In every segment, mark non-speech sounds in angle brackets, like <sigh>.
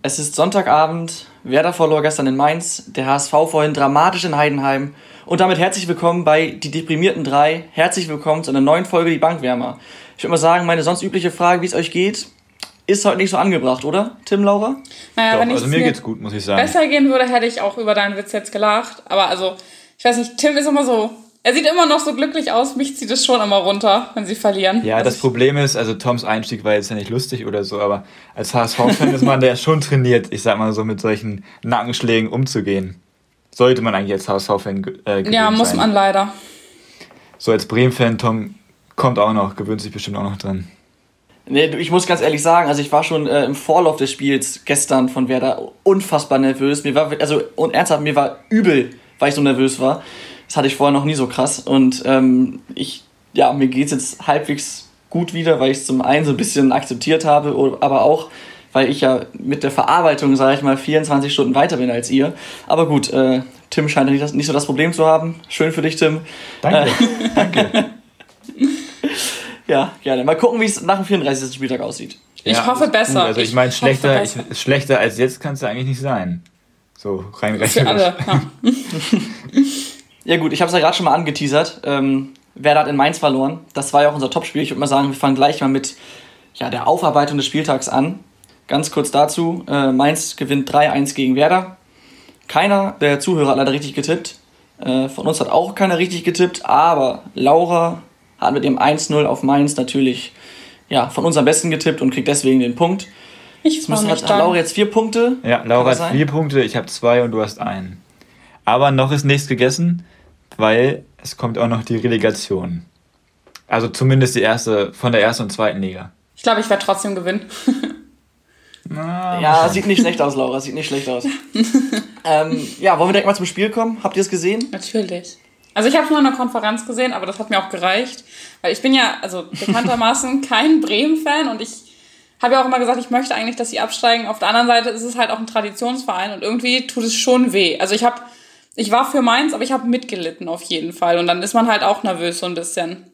Es ist Sonntagabend, Werder verlor gestern in Mainz, der HSV vorhin dramatisch in Heidenheim. Und damit herzlich willkommen bei Die Deprimierten 3. Herzlich willkommen zu einer neuen Folge Die Bankwärmer. Ich würde mal sagen, meine sonst übliche Frage, wie es euch geht, ist heute nicht so angebracht, oder? Tim, Laura? Naja, Doch, wenn also mir geht's gut, muss ich sagen. Besser gehen würde, hätte ich auch über deinen Witz jetzt gelacht. Aber also, ich weiß nicht, Tim ist immer so er sieht immer noch so glücklich aus. Mich zieht es schon immer runter, wenn sie verlieren. Ja, also das Problem ist, also Toms Einstieg war jetzt ja nicht lustig oder so, aber als HSV-Fan ist man ja schon trainiert, ich sag mal so, mit solchen Nackenschlägen umzugehen. Sollte man eigentlich als HSV-Fan äh, Ja, muss sein. man leider. So als Bremen-Fan, Tom kommt auch noch, gewöhnt sich bestimmt auch noch dran. Nee, ich muss ganz ehrlich sagen, also ich war schon äh, im Vorlauf des Spiels gestern von Werder unfassbar nervös. Mir war, also und ernsthaft, mir war übel, weil ich so nervös war. Das hatte ich vorher noch nie so krass. Und ähm, ich, ja, mir geht es jetzt halbwegs gut wieder, weil ich es zum einen so ein bisschen akzeptiert habe, aber auch, weil ich ja mit der Verarbeitung, sage ich mal, 24 Stunden weiter bin als ihr. Aber gut, äh, Tim scheint nicht, das, nicht so das Problem zu haben. Schön für dich, Tim. Danke, äh, <laughs> danke. ja, gerne. Mal gucken, wie es nach dem 34. Spieltag aussieht. Ich ja, hoffe besser. Also ich, ich meine, schlechter, schlechter als jetzt kann es ja eigentlich nicht sein. So rein rechnerisch. Für alle, ja. <laughs> <laughs> Ja gut, ich habe es ja gerade schon mal angeteasert. Ähm, Werder hat in Mainz verloren. Das war ja auch unser Topspiel. Ich würde mal sagen, wir fangen gleich mal mit ja, der Aufarbeitung des Spieltags an. Ganz kurz dazu. Äh, Mainz gewinnt 3-1 gegen Werder. Keiner der Zuhörer hat leider richtig getippt. Äh, von uns hat auch keiner richtig getippt. Aber Laura hat mit dem 1-0 auf Mainz natürlich ja, von uns am besten getippt und kriegt deswegen den Punkt. Ich muss hat, hat Laura jetzt vier Punkte. Ja, Laura hat vier Punkte, ich habe zwei und du hast einen. Aber noch ist nichts gegessen weil es kommt auch noch die Relegation. Also zumindest die erste, von der ersten und zweiten Liga. Ich glaube, ich werde trotzdem gewinnen. <laughs> Na, ja, sieht nicht schlecht aus, Laura, sieht nicht schlecht aus. <laughs> ähm, ja, wollen wir direkt mal zum Spiel kommen? Habt ihr es gesehen? Natürlich. Also ich habe nur eine Konferenz gesehen, aber das hat mir auch gereicht. Weil ich bin ja, also bekanntermaßen <laughs> kein Bremen-Fan und ich habe ja auch immer gesagt, ich möchte eigentlich, dass sie absteigen. Auf der anderen Seite ist es halt auch ein Traditionsverein und irgendwie tut es schon weh. Also ich habe ich war für meins, aber ich habe mitgelitten auf jeden Fall. Und dann ist man halt auch nervös so ein bisschen.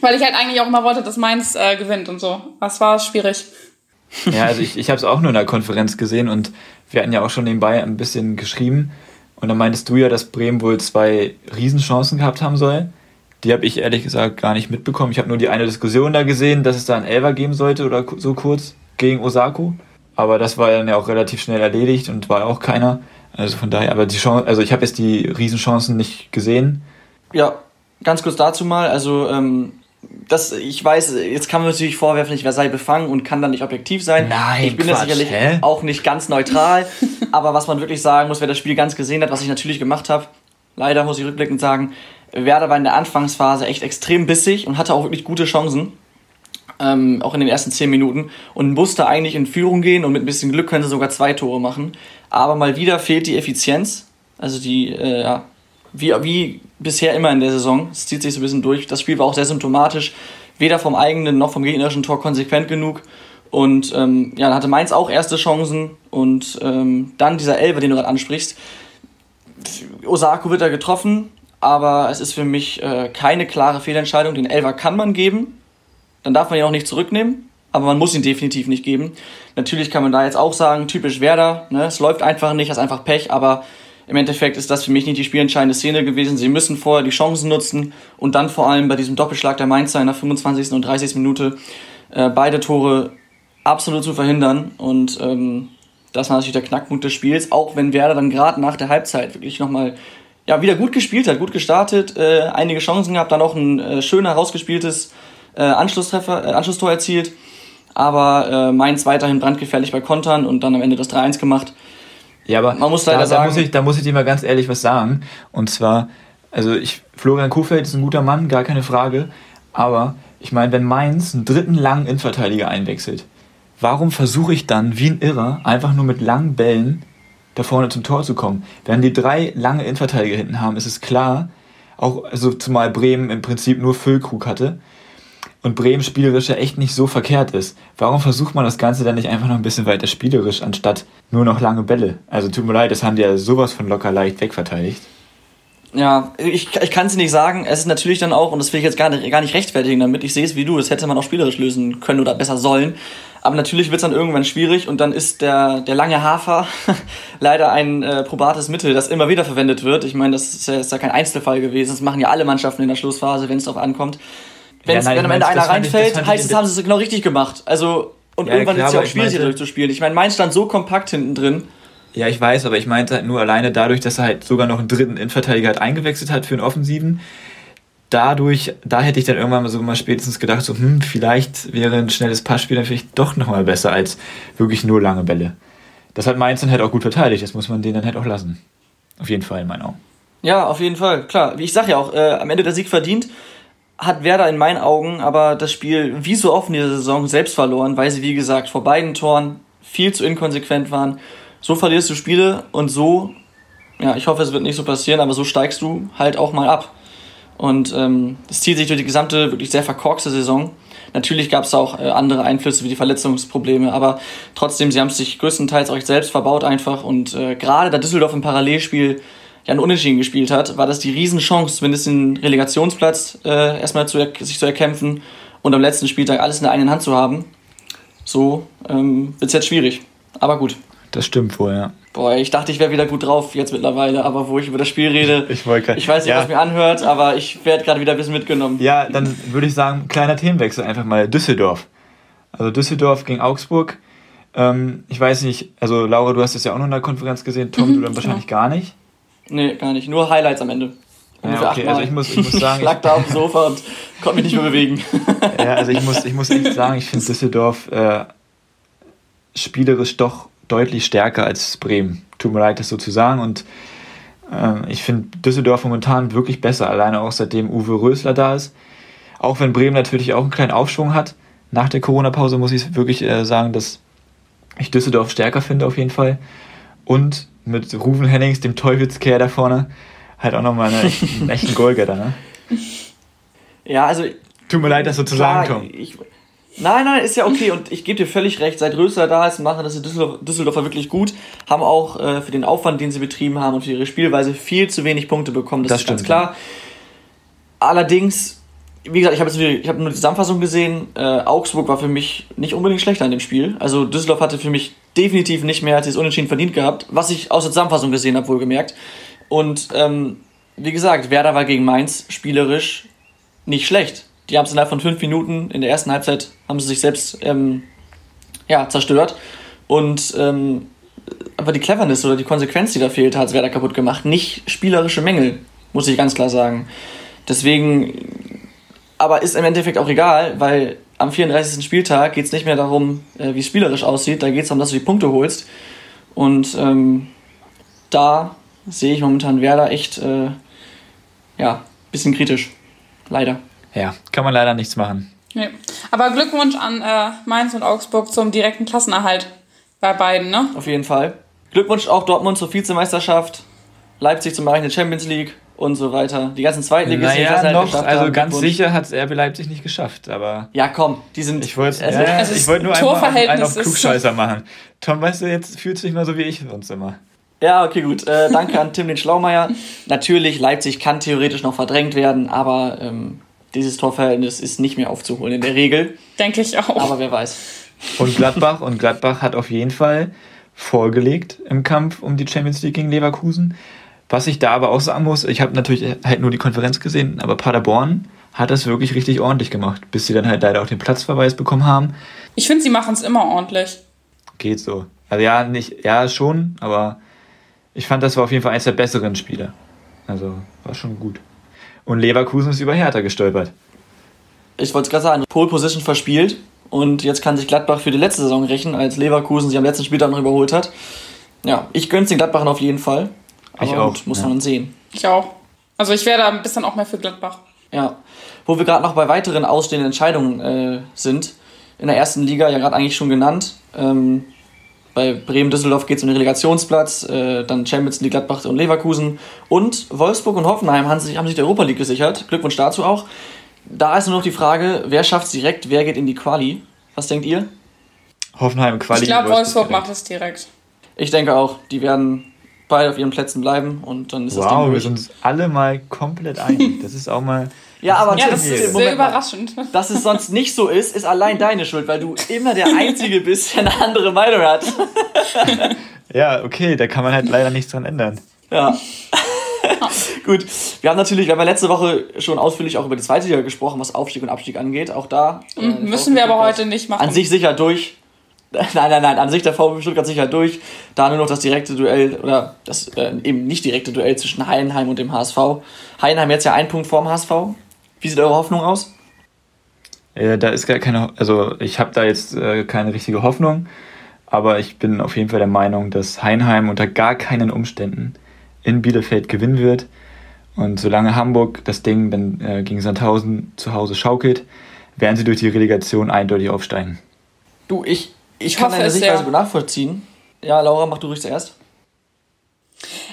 Weil ich halt eigentlich auch immer wollte, dass meins äh, gewinnt und so. Das war schwierig. Ja, also ich, ich habe es auch nur in der Konferenz gesehen und wir hatten ja auch schon nebenbei ein bisschen geschrieben. Und dann meintest du ja, dass Bremen wohl zwei Riesenchancen gehabt haben soll. Die habe ich ehrlich gesagt gar nicht mitbekommen. Ich habe nur die eine Diskussion da gesehen, dass es da einen Elver geben sollte oder so kurz gegen Osako. Aber das war dann ja auch relativ schnell erledigt und war auch keiner. Also von daher, aber die Chance, also ich habe jetzt die Riesenchancen nicht gesehen. Ja, ganz kurz dazu mal, also ähm, das, ich weiß, jetzt kann man natürlich vorwerfen, ich sei befangen und kann dann nicht objektiv sein. Nein, ich bin Quatsch, sicherlich hä? auch nicht ganz neutral, <laughs> aber was man wirklich sagen muss, wer das Spiel ganz gesehen hat, was ich natürlich gemacht habe, leider muss ich rückblickend sagen, Werder war in der Anfangsphase echt extrem bissig und hatte auch wirklich gute Chancen ähm, auch in den ersten zehn Minuten und musste eigentlich in Führung gehen und mit ein bisschen Glück können sie sogar zwei Tore machen. Aber mal wieder fehlt die Effizienz, also die, äh, ja, wie, wie bisher immer in der Saison. Es zieht sich so ein bisschen durch. Das Spiel war auch sehr symptomatisch, weder vom eigenen noch vom gegnerischen Tor konsequent genug. Und ähm, ja, dann hatte Mainz auch erste Chancen und ähm, dann dieser Elber, den du gerade ansprichst. Osako wird da getroffen, aber es ist für mich äh, keine klare Fehlentscheidung. Den Elver kann man geben, dann darf man ihn auch nicht zurücknehmen, aber man muss ihn definitiv nicht geben. Natürlich kann man da jetzt auch sagen, typisch Werder, ne? es läuft einfach nicht, das ist einfach Pech, aber im Endeffekt ist das für mich nicht die spielentscheidende Szene gewesen. Sie müssen vorher die Chancen nutzen und dann vor allem bei diesem Doppelschlag der Mainzer in der 25. und 30. Minute äh, beide Tore absolut zu verhindern. Und ähm, das war natürlich der Knackpunkt des Spiels, auch wenn Werder dann gerade nach der Halbzeit wirklich nochmal ja, wieder gut gespielt hat, gut gestartet, äh, einige Chancen gehabt, dann auch ein äh, schön herausgespieltes äh, Anschlusstreffer, äh, Anschlusstor erzielt. Aber äh, Mainz weiterhin brandgefährlich bei Kontern und dann am Ende das 3-1 gemacht. Ja, aber man muss leider da, sagen, da muss, ich, da muss ich dir mal ganz ehrlich was sagen. Und zwar, also ich, Florian Kuhfeld ist ein guter Mann, gar keine Frage. Aber ich meine, wenn Mainz einen dritten langen Innenverteidiger einwechselt, warum versuche ich dann wie ein Irrer einfach nur mit langen Bällen da vorne zum Tor zu kommen? Wenn die drei lange Innenverteidiger hinten haben, ist es klar, auch also zumal Bremen im Prinzip nur Füllkrug hatte, und Bremen spielerisch ja echt nicht so verkehrt ist. Warum versucht man das Ganze dann nicht einfach noch ein bisschen weiter spielerisch, anstatt nur noch lange Bälle? Also tut mir leid, das haben die ja sowas von locker leicht wegverteidigt. Ja, ich, ich kann es nicht sagen. Es ist natürlich dann auch, und das will ich jetzt gar nicht, gar nicht rechtfertigen damit, ich sehe es wie du, das hätte man auch spielerisch lösen können oder besser sollen. Aber natürlich wird es dann irgendwann schwierig und dann ist der, der lange Hafer <laughs> leider ein äh, probates Mittel, das immer wieder verwendet wird. Ich meine, das ist ja, ist ja kein Einzelfall gewesen. Das machen ja alle Mannschaften in der Schlussphase, wenn es darauf ankommt. Ja, nein, wenn am Ende einer reinfällt, ich, heißt es, haben sie es genau richtig gemacht. Also, und ja, irgendwann ist es ja auch schwierig, hier durchzuspielen. Ich meine, Mainz stand so kompakt hinten drin. Ja, ich weiß, aber ich meinte halt nur alleine dadurch, dass er halt sogar noch einen dritten Innenverteidiger halt eingewechselt hat für einen Offensiven. Dadurch, da hätte ich dann irgendwann mal so mal spätestens gedacht, so, hm, vielleicht wäre ein schnelles Passspiel dann vielleicht doch nochmal besser als wirklich nur lange Bälle. Das hat Mainz dann halt auch gut verteidigt, das muss man denen dann halt auch lassen. Auf jeden Fall in meinen Augen. Ja, auf jeden Fall, klar. Wie ich sag ja auch, äh, am Ende der Sieg verdient hat Werder in meinen Augen aber das Spiel wie so oft in dieser Saison selbst verloren, weil sie, wie gesagt, vor beiden Toren viel zu inkonsequent waren. So verlierst du Spiele und so, ja, ich hoffe, es wird nicht so passieren, aber so steigst du halt auch mal ab. Und ähm, das zieht sich durch die gesamte, wirklich sehr verkorkste Saison. Natürlich gab es auch äh, andere Einflüsse wie die Verletzungsprobleme, aber trotzdem, sie haben es sich größtenteils auch selbst verbaut einfach. Und äh, gerade da Düsseldorf im Parallelspiel ja einen Unentschieden gespielt hat, war das die Riesenchance, zumindest den Relegationsplatz äh, erstmal zu, sich zu erkämpfen und am letzten Spieltag alles in der eigenen Hand zu haben. So ähm, wird es jetzt schwierig. Aber gut. Das stimmt wohl, ja. Boah, ich dachte, ich wäre wieder gut drauf jetzt mittlerweile, aber wo ich über das Spiel rede, <laughs> ich, grad, ich weiß nicht, ja. was mir anhört, aber ich werde gerade wieder ein bisschen mitgenommen. Ja, dann würde ich sagen, kleiner Themenwechsel einfach mal. Düsseldorf. Also Düsseldorf gegen Augsburg. Ähm, ich weiß nicht, also Laura, du hast es ja auch noch in der Konferenz gesehen, Tom, mhm, du dann wahrscheinlich ja. gar nicht. Nee, gar nicht. Nur Highlights am Ende. Ja, okay, also ich muss, ich muss sagen. ich lag da auf dem Sofa und konnte mich nicht mehr bewegen. <laughs> ja, also ich muss, ich muss echt sagen, ich finde Düsseldorf äh, spielerisch doch deutlich stärker als Bremen. Tut mir leid, das so zu sagen. Und äh, ich finde Düsseldorf momentan wirklich besser, alleine auch seitdem Uwe Rösler da ist. Auch wenn Bremen natürlich auch einen kleinen Aufschwung hat. Nach der Corona-Pause muss ich wirklich äh, sagen, dass ich Düsseldorf stärker finde auf jeden Fall. Und mit Ruven Hennings, dem Teufelskehr da vorne, halt auch nochmal eine, einen <laughs> echten Goalgetter, ne? Ja, also. Tut mir leid, das so zu sagen, Tom. Ich, nein, nein, ist ja okay und ich gebe dir völlig recht. Seit Rösler da ist, machen das die Düsseldorf, Düsseldorfer wirklich gut. Haben auch äh, für den Aufwand, den sie betrieben haben und für ihre Spielweise viel zu wenig Punkte bekommen. Das, das ist stimmt, ganz klar. Allerdings wie gesagt, ich habe hab nur die Zusammenfassung gesehen. Äh, Augsburg war für mich nicht unbedingt schlechter in dem Spiel. Also Düsseldorf hatte für mich definitiv nicht mehr als das Unentschieden verdient gehabt, was ich aus der Zusammenfassung gesehen habe, wohlgemerkt. Und ähm, wie gesagt, Werder war gegen Mainz spielerisch nicht schlecht. Die haben es innerhalb von fünf Minuten in der ersten Halbzeit haben sie sich selbst ähm, ja, zerstört. Und ähm, aber die Cleverness oder die Konsequenz, die da fehlt, hat es Werder kaputt gemacht. Nicht spielerische Mängel, muss ich ganz klar sagen. Deswegen aber ist im Endeffekt auch egal, weil am 34. Spieltag geht es nicht mehr darum, äh, wie es spielerisch aussieht, da geht es darum, dass du die Punkte holst. Und ähm, da sehe ich momentan Werder echt äh, ja, bisschen kritisch. Leider. Ja, kann man leider nichts machen. Nee. Aber Glückwunsch an äh, Mainz und Augsburg zum direkten Klassenerhalt bei beiden, ne? Auf jeden Fall. Glückwunsch auch Dortmund zur Vizemeisterschaft, Leipzig zum Erreichen der Champions League und so weiter. Die ganzen Zweitligisten, naja, die halt noch, Also ganz sicher hat es RB Leipzig nicht geschafft, aber... Ja, komm, die sind... Ich wollte also, ja, also wollt nur einmal einen auf Klugscheißer machen. Tom, weißt du, jetzt fühlt sich mal so wie ich sonst immer. Ja, okay, gut. Äh, danke an Tim den Schlaumeier. Natürlich, Leipzig kann theoretisch noch verdrängt werden, aber ähm, dieses Torverhältnis ist nicht mehr aufzuholen in der Regel. Denke ich auch. Aber wer weiß. Und Gladbach, und Gladbach hat auf jeden Fall vorgelegt im Kampf um die Champions League gegen Leverkusen. Was ich da aber auch sagen muss, ich habe natürlich halt nur die Konferenz gesehen, aber Paderborn hat das wirklich richtig ordentlich gemacht, bis sie dann halt leider auch den Platzverweis bekommen haben. Ich finde, sie machen es immer ordentlich. Geht so. Also ja, nicht, ja, schon, aber ich fand, das war auf jeden Fall eines der besseren Spiele. Also war schon gut. Und Leverkusen ist über Hertha gestolpert. Ich wollte es gerade sagen, Pole Position verspielt und jetzt kann sich Gladbach für die letzte Saison rächen, als Leverkusen sie am letzten Spieltag noch überholt hat. Ja, ich gönn's den Gladbachern auf jeden Fall. Aber ich auch. Muss ja. man sehen. Ich auch. Also ich wäre da ein bisschen auch mehr für Gladbach. Ja. Wo wir gerade noch bei weiteren ausstehenden Entscheidungen äh, sind. In der ersten Liga ja gerade eigentlich schon genannt. Ähm, bei Bremen-Düsseldorf geht es um den Relegationsplatz, äh, dann Champions League Gladbach und Leverkusen. Und Wolfsburg und Hoffenheim haben sich, haben sich die Europa League gesichert. Glückwunsch dazu auch. Da ist nur noch die Frage, wer schafft es direkt, wer geht in die Quali? Was denkt ihr? Hoffenheim Quali. Ich glaube, Wolfsburg macht es direkt. Ich denke auch, die werden beide auf ihren Plätzen bleiben und dann ist wow, das Ding wir sind uns alle mal komplett einig. <laughs> Das ist auch mal. ja, aber ja, das ist sehr überraschend. Mal, dass es sonst nicht so ist, ist allein deine Schuld, weil du immer der Einzige bist, der eine andere Meinung hat. <laughs> ja, okay, da kann man halt leider nichts dran ändern. Ja. <laughs> Gut, wir haben natürlich, wir haben ja letzte Woche schon ausführlich auch über die zweite Liga gesprochen, was Aufstieg und Abstieg angeht. Auch da. Äh, Müssen wir aber heute nicht machen. An sich sicher durch. <laughs> Nein, nein, nein, an sich der VfB Stuttgart sicher durch. Da nur noch das direkte Duell oder das äh, eben nicht direkte Duell zwischen Heidenheim und dem HSV. Heidenheim jetzt ja ein Punkt vorm HSV. Wie sieht eure Hoffnung aus? Äh, da ist gar keine, also ich habe da jetzt äh, keine richtige Hoffnung, aber ich bin auf jeden Fall der Meinung, dass Heidenheim unter gar keinen Umständen in Bielefeld gewinnen wird. Und solange Hamburg das Ding dann äh, gegen Sandhausen zu Hause schaukelt, werden sie durch die Relegation eindeutig aufsteigen. Du, ich, ich, kann deine Sichtweise nachvollziehen. Ja, Laura, mach du ruhig zuerst.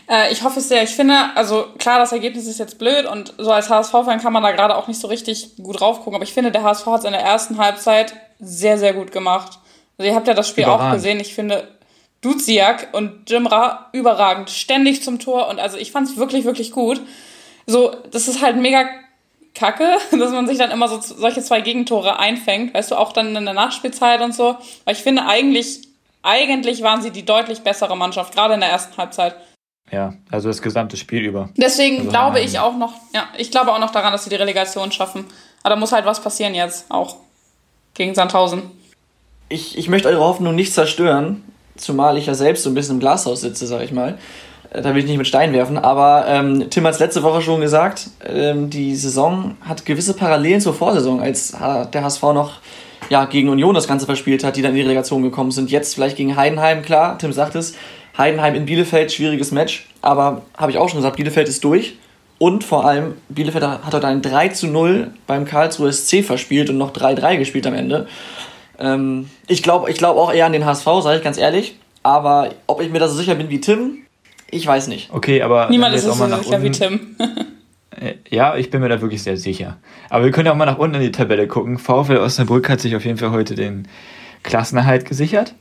Äh, ich hoffe es sehr. Ich finde, also klar, das Ergebnis ist jetzt blöd und so als HSV-Fan kann man da gerade auch nicht so richtig gut drauf gucken. Aber ich finde, der HSV hat es in der ersten Halbzeit sehr, sehr gut gemacht. Also ihr habt ja das Spiel Überragend. auch gesehen. Ich finde, Duziak und Jimra überragend, ständig zum Tor und also ich fand es wirklich, wirklich gut. So, das ist halt mega kacke, <laughs> dass man sich dann immer so solche zwei Gegentore einfängt, weißt du, auch dann in der Nachspielzeit und so. Weil ich finde eigentlich, eigentlich waren sie die deutlich bessere Mannschaft, gerade in der ersten Halbzeit. Ja, also das gesamte Spiel über. Deswegen also glaube ich auch noch, ja, ich glaube auch noch daran, dass sie die Relegation schaffen. Aber da muss halt was passieren jetzt auch gegen Sandhausen. Ich, ich möchte eure Hoffnung nicht zerstören, zumal ich ja selbst so ein bisschen im Glashaus sitze, sag ich mal. Da will ich nicht mit Stein werfen, aber ähm, Tim hat es letzte Woche schon gesagt, ähm, die Saison hat gewisse Parallelen zur Vorsaison, als der HSV noch ja, gegen Union das Ganze verspielt hat, die dann in die Relegation gekommen sind. Jetzt vielleicht gegen Heidenheim, klar, Tim sagt es, Heidenheim in Bielefeld, schwieriges Match, aber habe ich auch schon gesagt, Bielefeld ist durch. Und vor allem, Bielefeld hat heute ein 3 zu 0 beim Karlsruhe SC verspielt und noch 3-3 gespielt am Ende. Ähm, ich glaube ich glaub auch eher an den HSV, sage ich ganz ehrlich. Aber ob ich mir da so sicher bin wie Tim, ich weiß nicht. Okay, aber. Niemand ist so sicher unten, wie Tim. <laughs> Äh, ja, ich bin mir da wirklich sehr sicher. Aber wir können ja auch mal nach unten in die Tabelle gucken. VfL Osnabrück hat sich auf jeden Fall heute den Klassenerhalt gesichert.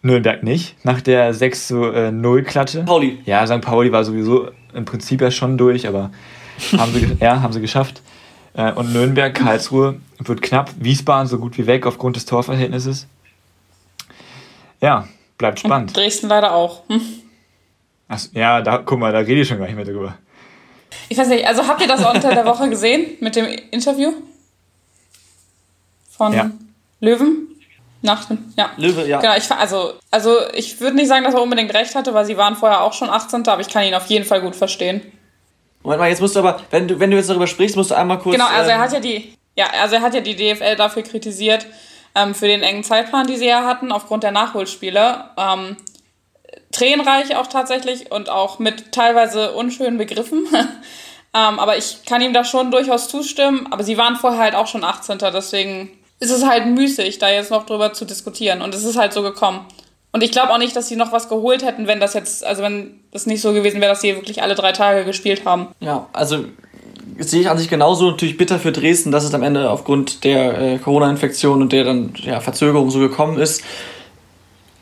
Nürnberg nicht, nach der 6 zu 0 Klatsche. Pauli. Ja, St. Pauli war sowieso im Prinzip ja schon durch, aber haben sie, <laughs> ja, haben sie geschafft. Äh, und Nürnberg, Karlsruhe wird knapp. Wiesbaden so gut wie weg aufgrund des Torverhältnisses. Ja, bleibt spannend. Und Dresden leider auch. Hm. <laughs> Ach, ja, da, guck mal, da rede ich schon gar nicht mehr drüber. Ich weiß nicht, also habt ihr das unter der Woche gesehen mit dem Interview? Von ja. Löwen? Nach dem, ja. Löwe, ja. Genau, ich, also, also ich würde nicht sagen, dass er unbedingt recht hatte, weil sie waren vorher auch schon 18. Aber ich kann ihn auf jeden Fall gut verstehen. Moment mal, jetzt musst du aber, wenn du, wenn du jetzt darüber sprichst, musst du einmal kurz. Genau, also ähm, er hat ja die, ja, also er hat ja die DFL dafür kritisiert, ähm, für den engen Zeitplan, die sie ja hatten, aufgrund der Nachholspiele. Ähm, tränenreich auch tatsächlich und auch mit teilweise unschönen Begriffen. <laughs> ähm, aber ich kann ihm da schon durchaus zustimmen. Aber sie waren vorher halt auch schon 18. Deswegen ist es halt müßig, da jetzt noch drüber zu diskutieren. Und es ist halt so gekommen. Und ich glaube auch nicht, dass sie noch was geholt hätten, wenn das jetzt, also wenn das nicht so gewesen wäre, dass sie wirklich alle drei Tage gespielt haben. Ja, also sehe ich an sich genauso natürlich bitter für Dresden, dass es am Ende aufgrund der äh, Corona-Infektion und der dann ja, Verzögerung so gekommen ist.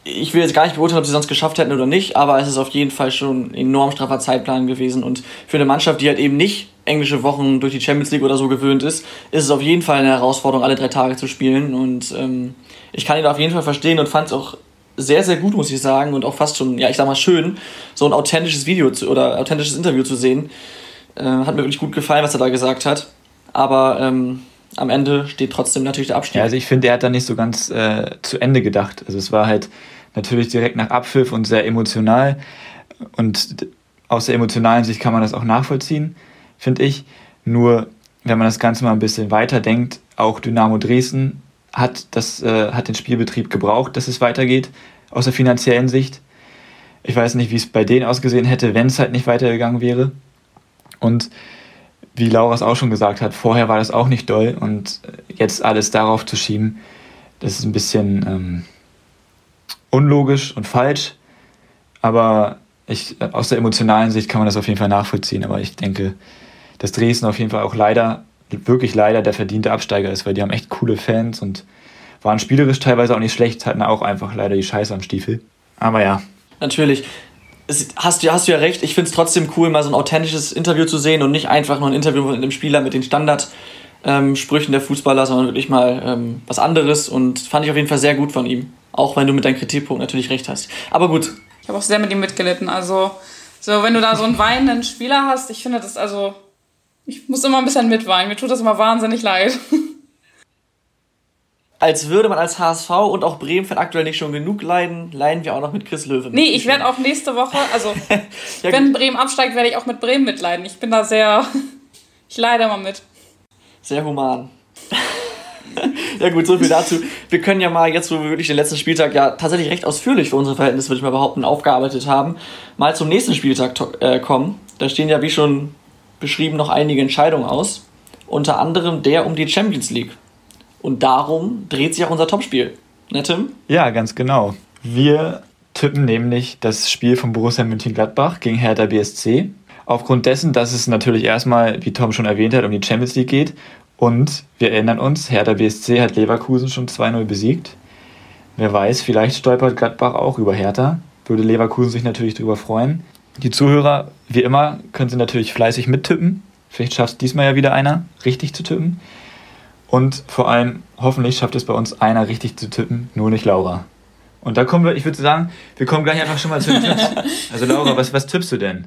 Ich will jetzt gar nicht beurteilen, ob sie sonst geschafft hätten oder nicht, aber es ist auf jeden Fall schon ein enorm straffer Zeitplan gewesen. Und für eine Mannschaft, die halt eben nicht englische Wochen durch die Champions League oder so gewöhnt ist, ist es auf jeden Fall eine Herausforderung, alle drei Tage zu spielen. Und ähm, ich kann ihn auf jeden Fall verstehen und fand es auch sehr, sehr gut, muss ich sagen, und auch fast schon, ja, ich sag mal, schön, so ein authentisches Video zu, oder authentisches Interview zu sehen. Äh, hat mir wirklich gut gefallen, was er da gesagt hat. Aber ähm, am Ende steht trotzdem natürlich der Abstieg. Ja, also ich finde, er hat da nicht so ganz äh, zu Ende gedacht. Also es war halt natürlich direkt nach Abpfiff und sehr emotional. Und aus der emotionalen Sicht kann man das auch nachvollziehen, finde ich. Nur, wenn man das Ganze mal ein bisschen weiter denkt, auch Dynamo Dresden hat, das, äh, hat den Spielbetrieb gebraucht, dass es weitergeht, aus der finanziellen Sicht. Ich weiß nicht, wie es bei denen ausgesehen hätte, wenn es halt nicht weitergegangen wäre. Und wie Laura es auch schon gesagt hat, vorher war das auch nicht doll und jetzt alles darauf zu schieben, das ist ein bisschen ähm, unlogisch und falsch. Aber ich, aus der emotionalen Sicht kann man das auf jeden Fall nachvollziehen. Aber ich denke, dass Dresden auf jeden Fall auch leider wirklich leider der verdiente Absteiger ist, weil die haben echt coole Fans und waren spielerisch teilweise auch nicht schlecht, hatten auch einfach leider die Scheiße am Stiefel. Aber ja. Natürlich. hast, du, hast du ja recht, ich finde es trotzdem cool, mal so ein authentisches Interview zu sehen und nicht einfach nur ein Interview mit einem Spieler mit den Standardsprüchen ähm, der Fußballer, sondern wirklich mal ähm, was anderes und fand ich auf jeden Fall sehr gut von ihm. Auch wenn du mit deinem Kritikpunkt natürlich recht hast. Aber gut. Ich habe auch sehr mit ihm mitgelitten. Also, so, wenn du da so einen weinenden Spieler hast, ich finde das also. Ich muss immer ein bisschen mitweinen. Mir tut das immer wahnsinnig leid. <laughs> als würde man als HSV und auch Bremen-Fan aktuell nicht schon genug leiden, leiden wir auch noch mit Chris Löwen. Nee, ich werde auch nächste Woche, also <laughs> ja, wenn Bremen absteigt, werde ich auch mit Bremen mitleiden. Ich bin da sehr, <laughs> ich leide immer mit. Sehr human. <laughs> ja gut, so viel dazu. Wir können ja mal jetzt, wo wir wirklich den letzten Spieltag ja tatsächlich recht ausführlich für unsere Verhältnisse, würde ich mal behaupten, aufgearbeitet haben, mal zum nächsten Spieltag äh, kommen. Da stehen ja, wie schon beschrieben, noch einige Entscheidungen aus. Unter anderem der um die Champions League. Und darum dreht sich auch unser Topspiel. Ne, Tim? Ja, ganz genau. Wir tippen nämlich das Spiel von Borussia Mönchengladbach gegen Hertha BSC. Aufgrund dessen, dass es natürlich erstmal, wie Tom schon erwähnt hat, um die Champions League geht. Und wir erinnern uns, Hertha BSC hat Leverkusen schon 2-0 besiegt. Wer weiß, vielleicht stolpert Gladbach auch über Hertha. Würde Leverkusen sich natürlich darüber freuen. Die Zuhörer, wie immer, können sie natürlich fleißig mittippen. Vielleicht schafft es diesmal ja wieder einer, richtig zu tippen. Und vor allem, hoffentlich schafft es bei uns einer richtig zu tippen, nur nicht Laura. Und da kommen wir, ich würde sagen, wir kommen gleich einfach schon mal zu den Tipps. <laughs> Also Laura, was, was tippst du denn?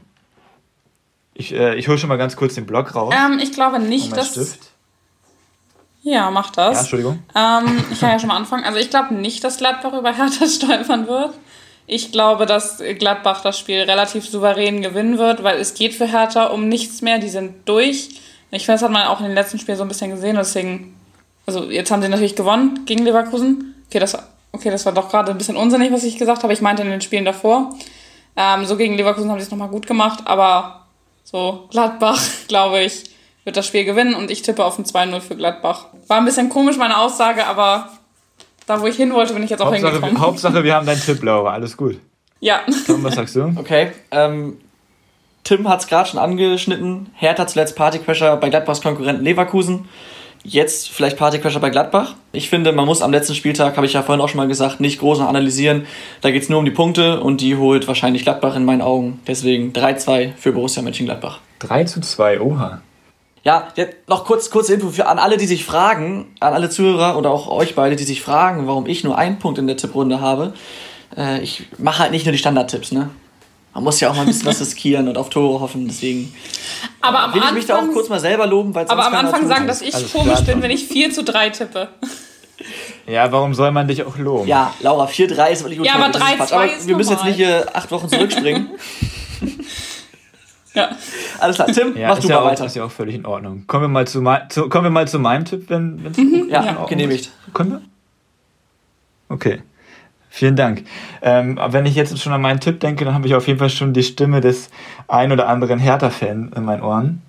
Ich, äh, ich hole schon mal ganz kurz den Block raus. Ähm, ich glaube nicht, dass... Stift. Ja, mach das. Ja, Entschuldigung. Ähm, ich kann ja schon mal anfangen. Also ich glaube nicht, dass Gladbach über Hertha <laughs> stolpern wird. Ich glaube, dass Gladbach das Spiel relativ souverän gewinnen wird, weil es geht für Hertha um nichts mehr. Die sind durch. Ich finde, das hat man auch in den letzten Spielen so ein bisschen gesehen. Deswegen, also jetzt haben sie natürlich gewonnen gegen Leverkusen. Okay, das, okay, das war doch gerade ein bisschen unsinnig, was ich gesagt habe. Ich meinte in den Spielen davor. Ähm, so gegen Leverkusen haben sie es nochmal gut gemacht, aber so Gladbach, <laughs> glaube ich, wird das Spiel gewinnen und ich tippe auf ein 2-0 für Gladbach. War ein bisschen komisch, meine Aussage, aber da, wo ich hin wollte, bin ich jetzt auch Hauptsache, hingekommen. Hauptsache, wir haben deinen Tipp, Laura. Alles gut. Ja. Tom, was sagst du? <laughs> Okay, ähm, Tim hat es gerade schon angeschnitten. Hertha zuletzt Partycrasher bei Gladbachs Konkurrenten Leverkusen. Jetzt vielleicht Partycrasher bei Gladbach. Ich finde, man muss am letzten Spieltag, habe ich ja vorhin auch schon mal gesagt, nicht groß analysieren. Da geht es nur um die Punkte und die holt wahrscheinlich Gladbach in meinen Augen. Deswegen 3-2 für Borussia Mönchengladbach. 3 zu 2, oha. Ja, noch kurz, kurze Info für an alle, die sich fragen, an alle Zuhörer oder auch euch beide, die sich fragen, warum ich nur einen Punkt in der Tipprunde habe. Äh, ich mache halt nicht nur die Standardtipps, ne? Man muss ja auch mal ein bisschen was <laughs> riskieren und auf Tore hoffen, deswegen. Aber am will ich mich da auch kurz mal selber loben, weil Aber am Anfang sagen, dass ich Alles komisch bin, wenn ich 4 zu 3 tippe. Ja, warum soll man dich auch loben? Ja, Laura, 4-3 ist wirklich gut. Ja, aber 3-2 Aber wir müssen jetzt nicht hier acht Wochen zurückspringen. <laughs> ja. Alles klar, Tim, ja, mach du ja mal auch, weiter. ist ja auch völlig in Ordnung. Kommen wir mal zu, zu kommen wir mal zu meinem Tipp, wenn es mhm. Ja, ja genehmigt. Können wir? Okay. Vielen Dank. Ähm, wenn ich jetzt schon an meinen Tipp denke, dann habe ich auf jeden Fall schon die Stimme des ein oder anderen Hertha-Fan in meinen Ohren.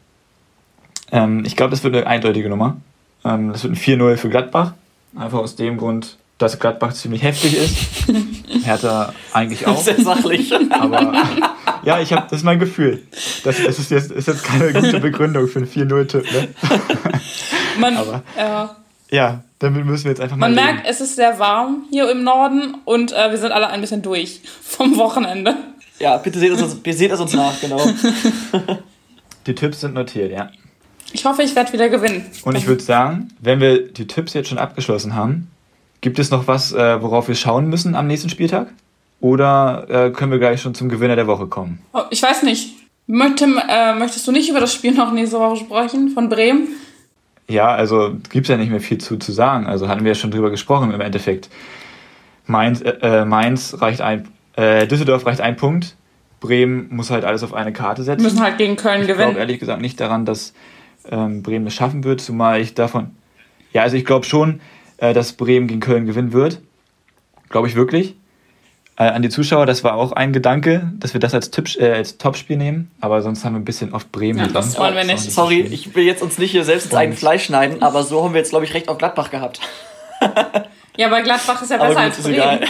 Ähm, ich glaube, das wird eine eindeutige Nummer. Ähm, das wird ein 4-0 für Gladbach. Einfach aus dem Grund, dass Gladbach ziemlich heftig ist. <laughs> Hertha eigentlich auch. Sehr sachlich. Aber ja, ich habe, das ist mein Gefühl. Das, das ist, jetzt, ist jetzt keine gute Begründung für einen 4-0-Tipp. Ne? <laughs> Man, Aber, ja. ja, damit müssen wir jetzt einfach mal. Man merkt, es ist sehr warm hier im Norden und äh, wir sind alle ein bisschen durch vom Wochenende. Ja, bitte seht es uns, seht es uns nach, genau. <laughs> Die Tipps sind notiert, ja. Ich hoffe, ich werde wieder gewinnen. Und ich würde sagen, wenn wir die Tipps jetzt schon abgeschlossen haben, gibt es noch was, äh, worauf wir schauen müssen am nächsten Spieltag? Oder äh, können wir gleich schon zum Gewinner der Woche kommen? Oh, ich weiß nicht. Möchte, äh, möchtest du nicht über das Spiel noch nächste Woche sprechen von Bremen? Ja, also gibt es ja nicht mehr viel zu, zu sagen. Also hatten wir ja schon drüber gesprochen im Endeffekt. Mainz, äh, äh, Mainz reicht ein, äh, Düsseldorf reicht ein Punkt. Bremen muss halt alles auf eine Karte setzen. Müssen halt gegen Köln ich gewinnen. Ich glaube ehrlich gesagt nicht daran, dass ähm, Bremen es schaffen wird, zumal ich davon. Ja, also ich glaube schon, äh, dass Bremen gegen Köln gewinnen wird. Glaube ich wirklich. Äh, an die Zuschauer, das war auch ein Gedanke, dass wir das als, Tipp, äh, als Topspiel nehmen, aber sonst haben wir ein bisschen oft Bremen. Ja, das wollen wir nicht. Sorry, ich will jetzt uns nicht hier selbst ins eigene Fleisch schneiden, aber so haben wir jetzt, glaube ich, recht auf Gladbach gehabt. <laughs> ja, aber Gladbach ist ja besser als Bremen. Egal.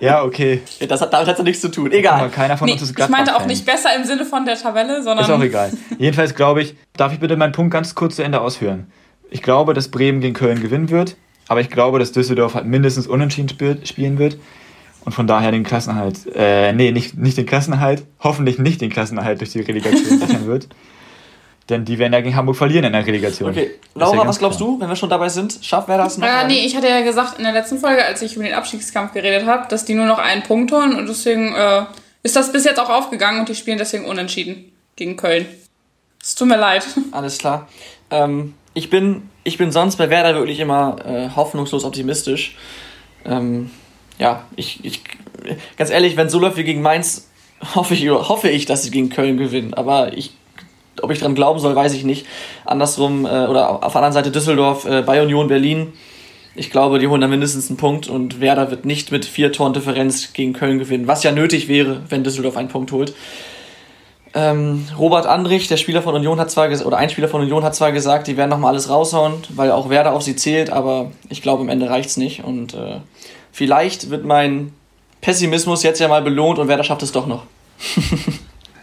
ja, okay. Das hat, damit hat es nichts zu tun. Egal. Aber keiner von nee, uns ist Gladbach. Ich meinte auch nicht besser im Sinne von der Tabelle, sondern. Ist auch egal. <laughs> Jedenfalls glaube ich, darf ich bitte meinen Punkt ganz kurz zu Ende ausführen? Ich glaube, dass Bremen gegen Köln gewinnen wird, aber ich glaube, dass Düsseldorf halt mindestens unentschieden spielen wird. und von daher den Klassenerhalt, äh, nee, nicht, nicht den Klassenerhalt, hoffentlich nicht den Klassenerhalt durch die Relegation <laughs> sichern wird. Denn die werden ja gegen Hamburg verlieren in der Relegation. Okay, Laura, ja was glaubst klar. du, wenn wir schon dabei sind? Schafft wer das noch? Äh, nee, ich hatte ja gesagt in der letzten Folge, als ich über den Abstiegskampf geredet habe, dass die nur noch einen Punkt holen und deswegen äh, ist das bis jetzt auch aufgegangen und die spielen deswegen unentschieden gegen Köln. Es tut mir leid. Alles klar. Ähm, ich, bin, ich bin sonst bei Werder wirklich immer äh, hoffnungslos optimistisch. Ähm, ja, ich, ich, ganz ehrlich, wenn es so läuft wie gegen Mainz, hoffe ich, hoffe ich, dass sie gegen Köln gewinnen. Aber ich ob ich dran glauben soll, weiß ich nicht. Andersrum, äh, oder auf der anderen Seite Düsseldorf äh, bei Union Berlin. Ich glaube, die holen da mindestens einen Punkt und Werder wird nicht mit vier Toren Differenz gegen Köln gewinnen, was ja nötig wäre, wenn Düsseldorf einen Punkt holt. Ähm, Robert Andrich, der Spieler von Union, hat zwar oder ein Spieler von Union hat zwar gesagt, die werden nochmal alles raushauen, weil auch Werder auf sie zählt, aber ich glaube, am Ende reicht es nicht. Und äh, vielleicht wird mein Pessimismus jetzt ja mal belohnt und Werder schafft es doch noch. <laughs>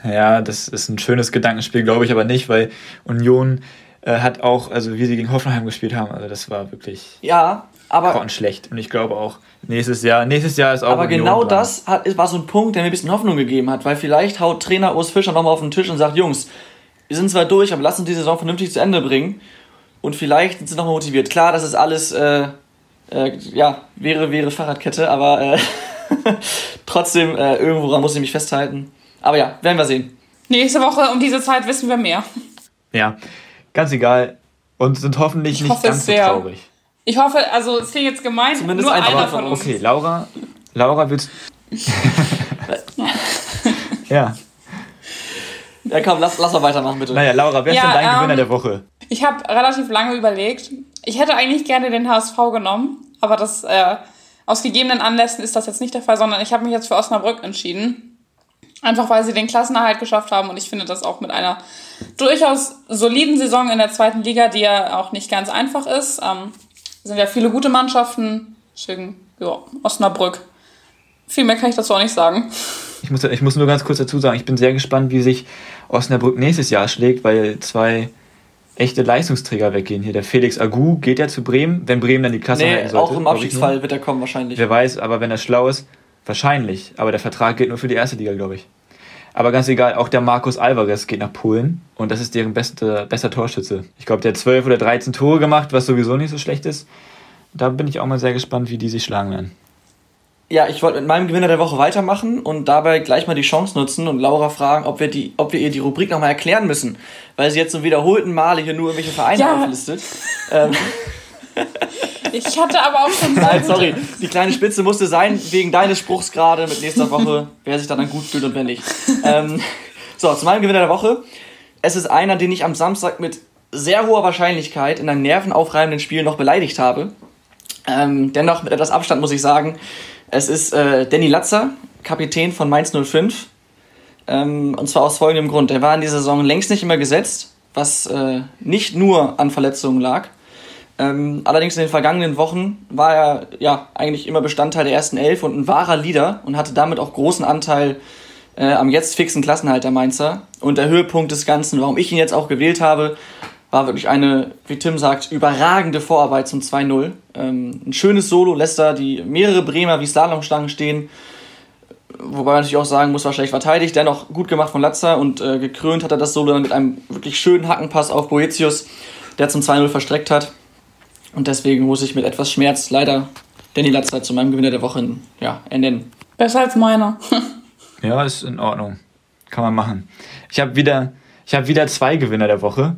Ja, das ist ein schönes Gedankenspiel, glaube ich aber nicht, weil Union äh, hat auch, also wie sie gegen Hoffenheim gespielt haben, also das war wirklich ja, aber schlecht. Und ich glaube auch, nächstes Jahr, nächstes Jahr ist auch. Aber Union genau dran. das hat, war so ein Punkt, der mir ein bisschen Hoffnung gegeben hat, weil vielleicht haut Trainer Urs Fischer nochmal auf den Tisch und sagt, Jungs, wir sind zwar durch, aber lass uns die Saison vernünftig zu Ende bringen. Und vielleicht sind sie nochmal motiviert. Klar, das ist alles, äh, äh, ja, wäre, wäre Fahrradkette, aber äh, <laughs> trotzdem, äh, irgendwo muss ich mich festhalten. Aber ja, werden wir sehen. Nächste Woche um diese Zeit wissen wir mehr. Ja, ganz egal. Und sind hoffentlich ich nicht hoffe ganz so traurig. Ich hoffe, also es klingt jetzt gemein, Zumindest nur einer von uns. Okay, Laura, Laura willst... <laughs> ja. Ja, komm, lass, lass mal weitermachen, bitte. Naja, Laura, wer ist ja, denn dein ähm, Gewinner der Woche? Ich habe relativ lange überlegt. Ich hätte eigentlich gerne den HSV genommen, aber das äh, aus gegebenen Anlässen ist das jetzt nicht der Fall, sondern ich habe mich jetzt für Osnabrück entschieden. Einfach weil sie den Klassenerhalt geschafft haben und ich finde das auch mit einer durchaus soliden Saison in der zweiten Liga, die ja auch nicht ganz einfach ist. Ähm, sind ja viele gute Mannschaften. Deswegen, ja, Osnabrück. Viel mehr kann ich dazu auch nicht sagen. Ich muss, ich muss nur ganz kurz dazu sagen, ich bin sehr gespannt, wie sich Osnabrück nächstes Jahr schlägt, weil zwei echte Leistungsträger weggehen hier. Der Felix Agu geht ja zu Bremen, wenn Bremen dann die Klasse nee, halten sollte. auch im Abstiegsfall wird er kommen wahrscheinlich. Wer weiß, aber wenn er schlau ist, Wahrscheinlich, aber der Vertrag gilt nur für die erste Liga, glaube ich. Aber ganz egal, auch der Markus Alvarez geht nach Polen und das ist deren beste, bester Torschütze. Ich glaube, der hat 12 oder 13 Tore gemacht, was sowieso nicht so schlecht ist. Da bin ich auch mal sehr gespannt, wie die sich schlagen werden. Ja, ich wollte mit meinem Gewinner der Woche weitermachen und dabei gleich mal die Chance nutzen und Laura fragen, ob wir, die, ob wir ihr die Rubrik nochmal erklären müssen, weil sie jetzt zum wiederholten Male hier nur irgendwelche Vereine ja. auflistet. Ähm. <laughs> Ich hatte aber auch schon Nein, sorry, die kleine Spitze musste sein, wegen deines Spruchs gerade mit nächster Woche, wer sich dann gut fühlt und wer nicht. Ähm, so, zu meinem Gewinner der Woche. Es ist einer, den ich am Samstag mit sehr hoher Wahrscheinlichkeit in einem nervenaufreibenden Spiel noch beleidigt habe. Ähm, dennoch mit etwas Abstand muss ich sagen, es ist äh, Danny Latzer, Kapitän von Mainz 05. Ähm, und zwar aus folgendem Grund. Er war in dieser Saison längst nicht immer gesetzt, was äh, nicht nur an Verletzungen lag. Ähm, allerdings in den vergangenen Wochen war er ja eigentlich immer Bestandteil der ersten Elf und ein wahrer Leader und hatte damit auch großen Anteil äh, am jetzt fixen Klassenhalt der Mainzer. Und der Höhepunkt des Ganzen, warum ich ihn jetzt auch gewählt habe, war wirklich eine, wie Tim sagt, überragende Vorarbeit zum 2-0. Ähm, ein schönes Solo lässt da die mehrere Bremer wie Slalomstangen stehen. Wobei man natürlich auch sagen muss, war schlecht verteidigt, dennoch gut gemacht von Latzer und äh, gekrönt hat er das Solo dann mit einem wirklich schönen Hackenpass auf Boetius, der zum 2-0 verstreckt hat. Und deswegen muss ich mit etwas Schmerz leider Danny Latzer zu meinem Gewinner der Woche ja, ernennen. Besser als meiner. <laughs> ja, ist in Ordnung. Kann man machen. Ich habe wieder, hab wieder zwei Gewinner der Woche.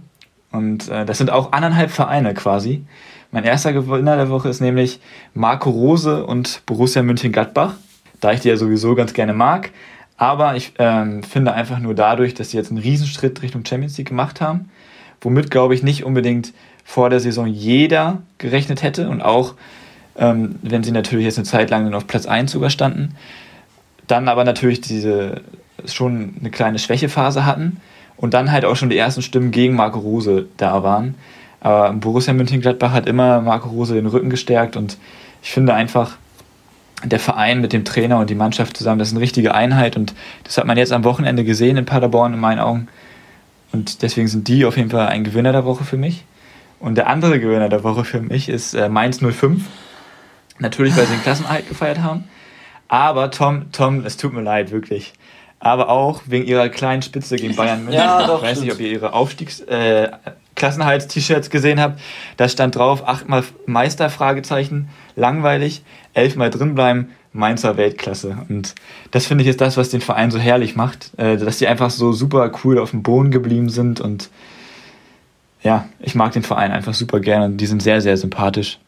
Und äh, das sind auch anderthalb Vereine quasi. Mein erster Gewinner der Woche ist nämlich Marco Rose und Borussia München-Gladbach. Da ich die ja sowieso ganz gerne mag. Aber ich ähm, finde einfach nur dadurch, dass sie jetzt einen Riesenschritt Richtung Champions League gemacht haben, womit, glaube ich, nicht unbedingt vor der Saison jeder gerechnet hätte und auch ähm, wenn sie natürlich jetzt eine Zeit lang nur auf Platz 1 sogar standen, dann aber natürlich diese schon eine kleine Schwächephase hatten und dann halt auch schon die ersten Stimmen gegen Marco Rose da waren. Aber Borussia Mönchengladbach hat immer Marco Rose den Rücken gestärkt und ich finde einfach, der Verein mit dem Trainer und die Mannschaft zusammen, das ist eine richtige Einheit und das hat man jetzt am Wochenende gesehen in Paderborn in meinen Augen. Und deswegen sind die auf jeden Fall ein Gewinner der Woche für mich. Und der andere Gewinner der Woche für mich ist äh, Mainz 05. Natürlich, weil sie den Klassenerhalt gefeiert haben. Aber Tom, Tom, es tut mir leid, wirklich. Aber auch wegen ihrer kleinen Spitze gegen Bayern München. <laughs> ja, doch, ich weiß stimmt. nicht, ob ihr ihre Aufstiegs... Äh, Klassenhalts-T-Shirts gesehen habt, da stand drauf, achtmal Meister, Fragezeichen, langweilig, elfmal drinbleiben, Mainzer Weltklasse. Und das finde ich ist das, was den Verein so herrlich macht, äh, dass die einfach so super cool auf dem Boden geblieben sind und ja, ich mag den Verein einfach super gerne und die sind sehr, sehr sympathisch.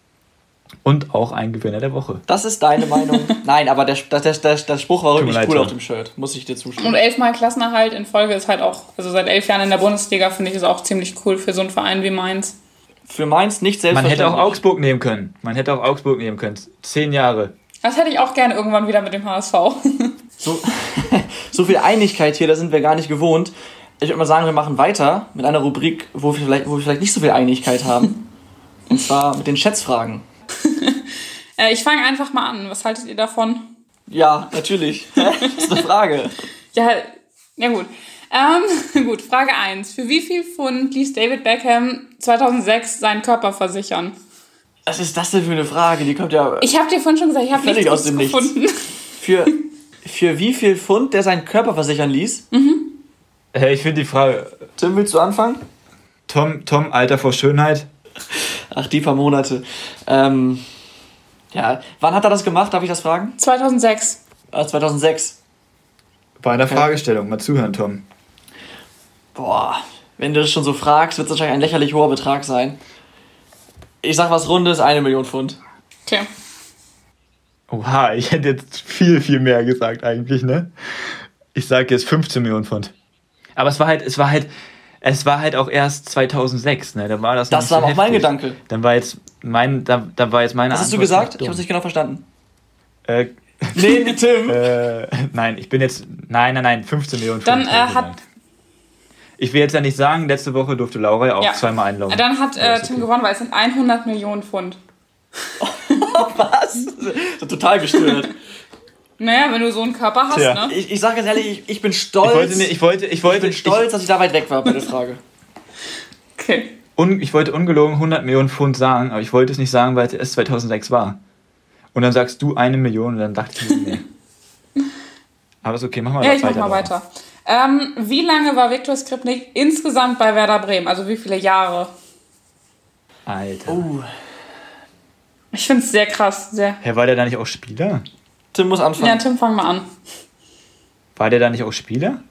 Und auch ein Gewinner der Woche. Das ist deine Meinung. <laughs> Nein, aber der, der, der, der Spruch war wirklich cool auf dem Shirt, muss ich dir zustimmen. Und elfmal Klassenerhalt in Folge ist halt auch, also seit elf Jahren in der Bundesliga finde ich es auch ziemlich cool für so einen Verein wie Mainz. Für Mainz nicht selbstverständlich. Man hätte auch Augsburg nehmen können. Man hätte auch Augsburg nehmen können. Zehn Jahre. Das hätte ich auch gerne irgendwann wieder mit dem HSV. so, <laughs> so viel Einigkeit hier, da sind wir gar nicht gewohnt. Ich würde mal sagen, wir machen weiter mit einer Rubrik, wo wir vielleicht, wo wir vielleicht nicht so viel Einigkeit haben. <laughs> Und zwar mit den Schätzfragen. <laughs> äh, ich fange einfach mal an. Was haltet ihr davon? Ja, natürlich. <laughs> das ist eine Frage. ja, ja gut. Ähm, gut, Frage 1. Für wie viel Pfund ließ David Beckham 2006 seinen Körper versichern? Was ist das denn für eine Frage? Die kommt ja. Ich habe dir vorhin schon gesagt, ich habe nichts aus dem gefunden. Nichts. Für, für wie viel Pfund der seinen Körper versichern ließ? Mhm. Hey, ich finde die Frage. Tim, willst du anfangen? Tom, Tom, Alter vor Schönheit. Ach, die paar Monate. Ähm, ja, wann hat er das gemacht? Darf ich das fragen? 2006. Ah, 2006. Bei einer okay. Fragestellung, mal zuhören, Tom. Boah, wenn du das schon so fragst, wird es wahrscheinlich ein lächerlich hoher Betrag sein. Ich sag was Rundes, eine Million Pfund. Okay. Oha, ich hätte jetzt viel, viel mehr gesagt eigentlich, ne? Ich sage jetzt 15 Millionen Pfund. Aber es war halt, es war halt, es war halt auch erst 2006, ne? Da war das. Das war so auch mein Gedanke. Dann war jetzt mein, da, da war jetzt meine. Was hast du gesagt? Ich habe nicht genau verstanden. Äh, <laughs> nee, Tim. äh, nein, ich bin jetzt, nein, nein, nein, 15 Millionen. Dann äh, hat. Ich will jetzt ja nicht sagen, letzte Woche durfte Laura ja auch ja. zweimal einlaufen. Dann hat äh, Tim okay. gewonnen, weil es sind 100 Millionen Pfund. <laughs> Was? Total gestört. Naja, wenn du so einen Körper hast, ja. ne? Ich, ich sage ganz ehrlich, ich, ich bin stolz. Ich wollte, ich wollte, ich wollte, ich bin stolz, ich, dass ich da weit weg war bei der Frage. <laughs> Okay. Un, ich wollte ungelogen 100 Millionen Pfund sagen, aber ich wollte es nicht sagen, weil es erst 2006 war. Und dann sagst du eine Million und dann dachte ich mir, nee. <laughs> aber ist okay, mach mal ja, ich weiter. Mach mal weiter. Ähm, wie lange war Viktor Skripnik insgesamt bei Werder Bremen? Also wie viele Jahre? Alter. Oh. Ich finde es sehr krass. Sehr. Herr, war der da nicht auch Spieler? Tim muss anfangen. Ja, Tim, fang mal an. War der da nicht auch Spieler?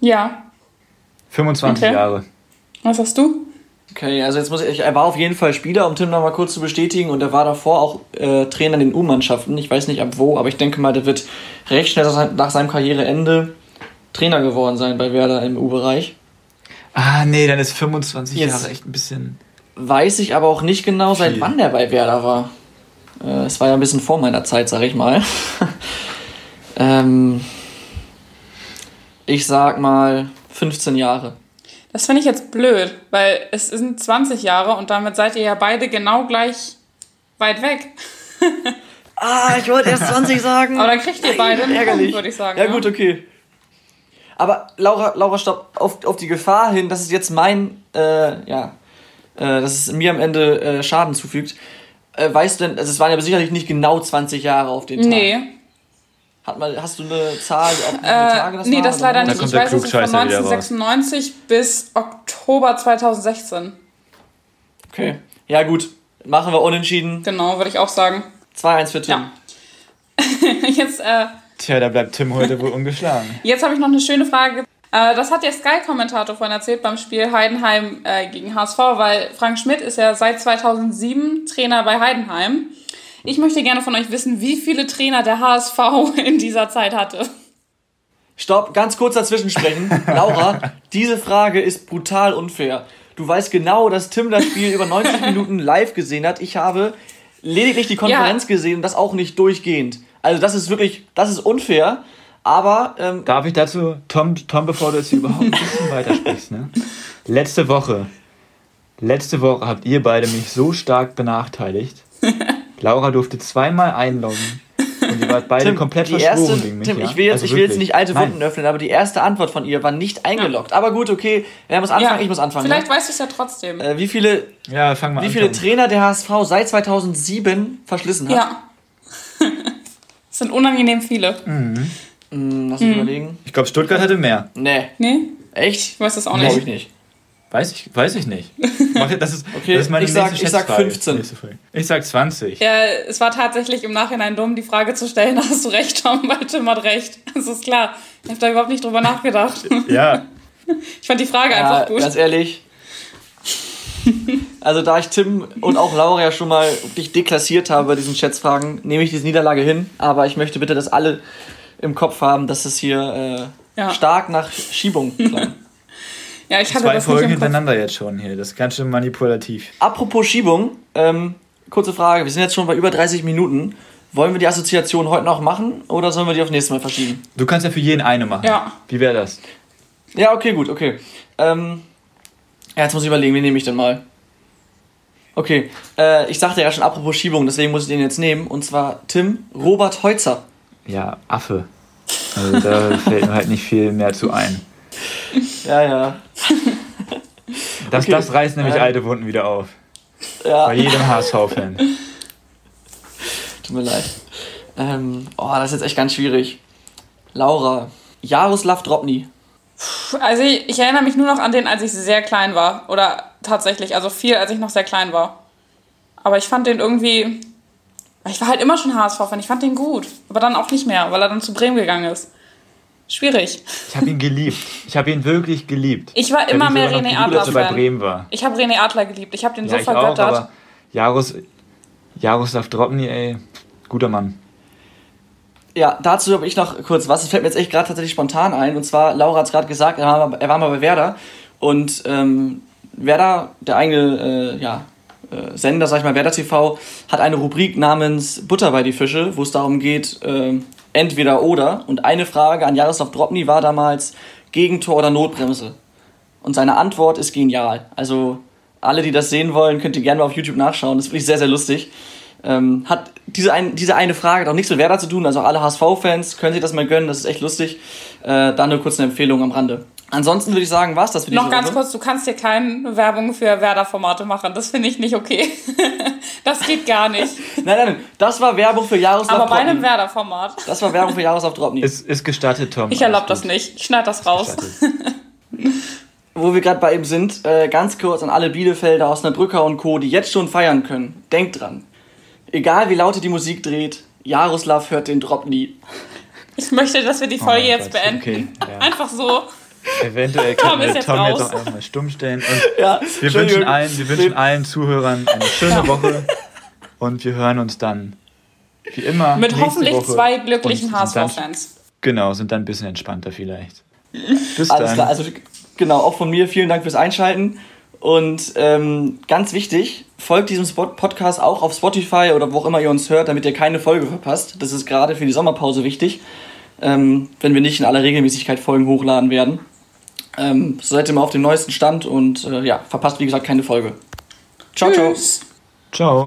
Ja. 25 okay. Jahre. Was hast du? Okay, also jetzt muss ich, er war auf jeden Fall Spieler, um Tim noch mal kurz zu bestätigen, und er war davor auch äh, Trainer in den U-Mannschaften. Ich weiß nicht ab wo, aber ich denke mal, der wird recht schnell nach seinem Karriereende Trainer geworden sein bei Werder im U-Bereich. Ah, nee, dann ist 25 jetzt Jahre echt ein bisschen. Weiß ich aber auch nicht genau, seit viel. wann der bei Werder war. Äh, es war ja ein bisschen vor meiner Zeit, sag ich mal. <laughs> ähm, ich sag mal 15 Jahre. Das finde ich jetzt blöd, weil es sind 20 Jahre und damit seid ihr ja beide genau gleich weit weg. <laughs> ah, ich wollte erst 20 sagen. Aber dann kriegt ihr beide einen Ärgerlich. würde ich sagen. Ja, ja, gut, okay. Aber Laura, Laura, stopp, auf, auf die Gefahr hin, dass es jetzt mein, äh, ja, äh, dass es mir am Ende äh, Schaden zufügt. Äh, weißt du denn, also es waren ja sicherlich nicht genau 20 Jahre auf den Tag. Nee. Hat mal, hast du eine Zahl, ob wie viele äh, Tage das Nee, war, das leider nicht. Ich weiß, es ist von 1996 bis Oktober 2016. Okay. Ja, gut. Machen wir unentschieden. Genau, würde ich auch sagen. 2-1 für Tim. Ja. <laughs> Jetzt, äh, Tja, da bleibt Tim heute wohl ungeschlagen. Jetzt habe ich noch eine schöne Frage. Äh, das hat der Sky-Kommentator vorhin erzählt beim Spiel Heidenheim äh, gegen HSV, weil Frank Schmidt ist ja seit 2007 Trainer bei Heidenheim. Ich möchte gerne von euch wissen, wie viele Trainer der HSV <laughs> in dieser Zeit hatte. Stopp, ganz kurz dazwischen sprechen. <laughs> Laura, diese Frage ist brutal unfair. Du weißt genau, dass Tim das Spiel über 90 Minuten live gesehen hat. Ich habe lediglich die Konferenz ja. gesehen und das auch nicht durchgehend. Also das ist wirklich, das ist unfair. Aber. Ähm, Darf ich dazu, Tom, Tom, bevor du jetzt überhaupt ein bisschen <laughs> weitersprichst, ne? Letzte Woche, letzte Woche habt ihr beide mich so stark benachteiligt. <laughs> Laura durfte zweimal einloggen. Und ihr wart beide Tim, komplett verschworen erste, gegen mich. Tim, ja? ich will jetzt, also ich will jetzt nicht alte Wunden öffnen, aber die erste Antwort von ihr war nicht eingeloggt. Ja. Aber gut, okay, wer muss anfangen? Ja, ich muss anfangen. Vielleicht ne? weißt du es ja trotzdem. Äh, wie viele, ja, fang mal wie viele Trainer der HSV seit 2007 verschlissen hat? Ja. <laughs> Es sind unangenehm viele. Mhm. Mhm, lass mich mhm. überlegen. Ich glaube, Stuttgart hatte mehr. Nee. Nee? Echt? Ich weiß das auch nicht. Glaube ich nicht. Weiß ich, weiß ich nicht. Das ist, okay, das ist meine ich, sag, ich sag 15. Ich sag 20. Ja, es war tatsächlich im Nachhinein dumm, die Frage zu stellen. <laughs> Hast du recht, Tom, weil Tim hat recht. Das ist klar. Ich habe da überhaupt nicht drüber nachgedacht. <laughs> Ja. Ich fand die Frage ja, einfach gut. Ganz ehrlich. Also da ich Tim und auch Laura ja schon mal dich deklassiert habe bei diesen Schätzfragen, nehme ich diese Niederlage hin. Aber ich möchte bitte, dass alle im Kopf haben, dass es hier äh, ja. stark nach Schiebung klang. <laughs> Ja, ich hatte Zwei das Folgen hintereinander jetzt schon hier. Das ist ganz schön manipulativ. Apropos Schiebung, ähm, kurze Frage. Wir sind jetzt schon bei über 30 Minuten. Wollen wir die Assoziation heute noch machen oder sollen wir die auf nächstes Mal verschieben? Du kannst ja für jeden eine machen. Ja. Wie wäre das? Ja, okay, gut, okay. Ähm, ja, jetzt muss ich überlegen, wen nehme ich denn mal? Okay, äh, ich sagte ja schon apropos Schiebung, deswegen muss ich den jetzt nehmen. Und zwar Tim Robert Heutzer. Ja, Affe. Also da <laughs> fällt mir halt nicht viel mehr zu ein. Ja, ja. Das, okay. das reißt nämlich ähm, alte Wunden wieder auf. Ja. Bei jedem HSV-Fan. <laughs> Tut mir leid. Ähm, oh, das ist jetzt echt ganz schwierig. Laura. Jaroslav Dropny. Also ich, ich, erinnere mich nur noch an den, als ich sehr klein war. Oder tatsächlich, also viel, als ich noch sehr klein war. Aber ich fand den irgendwie. Ich war halt immer schon HSV-Fan, ich fand den gut. Aber dann auch nicht mehr, weil er dann zu Bremen gegangen ist. Schwierig. Ich habe ihn geliebt. Ich habe ihn wirklich geliebt. Ich war immer mehr René Adler Fan. bei Bremen war. Ich habe René Adler geliebt. Ich habe den ja, so vergöttert. Auch, aber Jaros, Jaroslav Dropny, ey, guter Mann. Ja, dazu habe ich noch kurz was. Es fällt mir jetzt echt gerade tatsächlich spontan ein. Und zwar, Laura hat es gerade gesagt, er war, er war mal bei Werder. Und ähm, Werder, der eigene äh, ja, Sender, sag ich mal, Werder TV, hat eine Rubrik namens Butter bei die Fische, wo es darum geht, äh, entweder oder. Und eine Frage an Jaroslav Dropny war damals Gegentor oder Notbremse. Und seine Antwort ist genial. Also alle, die das sehen wollen, könnt ihr gerne mal auf YouTube nachschauen. Das ist wirklich sehr, sehr lustig. Ähm, hat diese, ein, diese eine Frage hat auch nichts mit Werder zu tun. Also alle HSV-Fans können sich das mal gönnen. Das ist echt lustig. Äh, da nur kurz eine Empfehlung am Rande. Ansonsten würde ich sagen, was das für die Noch ganz Woche. kurz, du kannst hier keine Werbung für Werder-Formate machen. Das finde ich nicht okay. <laughs> das geht gar nicht. nein, <laughs> nein, nein. Das war Werbung für Jaroslav Aber bei einem Werder-Format. Das war Werbung für Jaroslav Dropny. Ist, ist gestattet, Tom. Ich erlaube das nicht. Ich schneide das raus. <laughs> Wo wir gerade bei ihm sind, äh, ganz kurz an alle Bielefelder, Osnabrücker und Co., die jetzt schon feiern können. Denkt dran. Egal wie laut die Musik dreht, Jaroslav hört den Drop nie. Ich möchte, dass wir die Folge oh jetzt Gott. beenden. Okay, ja. Einfach so. Eventuell Tom, jetzt, Tom jetzt auch einfach mal stumm stellen. Und ja, wir, wünschen allen, wir wünschen allen Zuhörern eine schöne ja. Woche. Und wir hören uns dann, wie immer, mit hoffentlich Woche zwei glücklichen HSV-Fans. Genau, sind dann ein bisschen entspannter vielleicht. Bis Alles dann. klar, also genau, auch von mir vielen Dank fürs Einschalten. Und ähm, ganz wichtig, folgt diesem Spot Podcast auch auf Spotify oder wo auch immer ihr uns hört, damit ihr keine Folge verpasst. Das ist gerade für die Sommerpause wichtig, ähm, wenn wir nicht in aller Regelmäßigkeit Folgen hochladen werden. Ähm, so seid ihr mal auf dem neuesten Stand und äh, ja, verpasst wie gesagt keine Folge. Ciao, Tschüss. ciao. Ciao.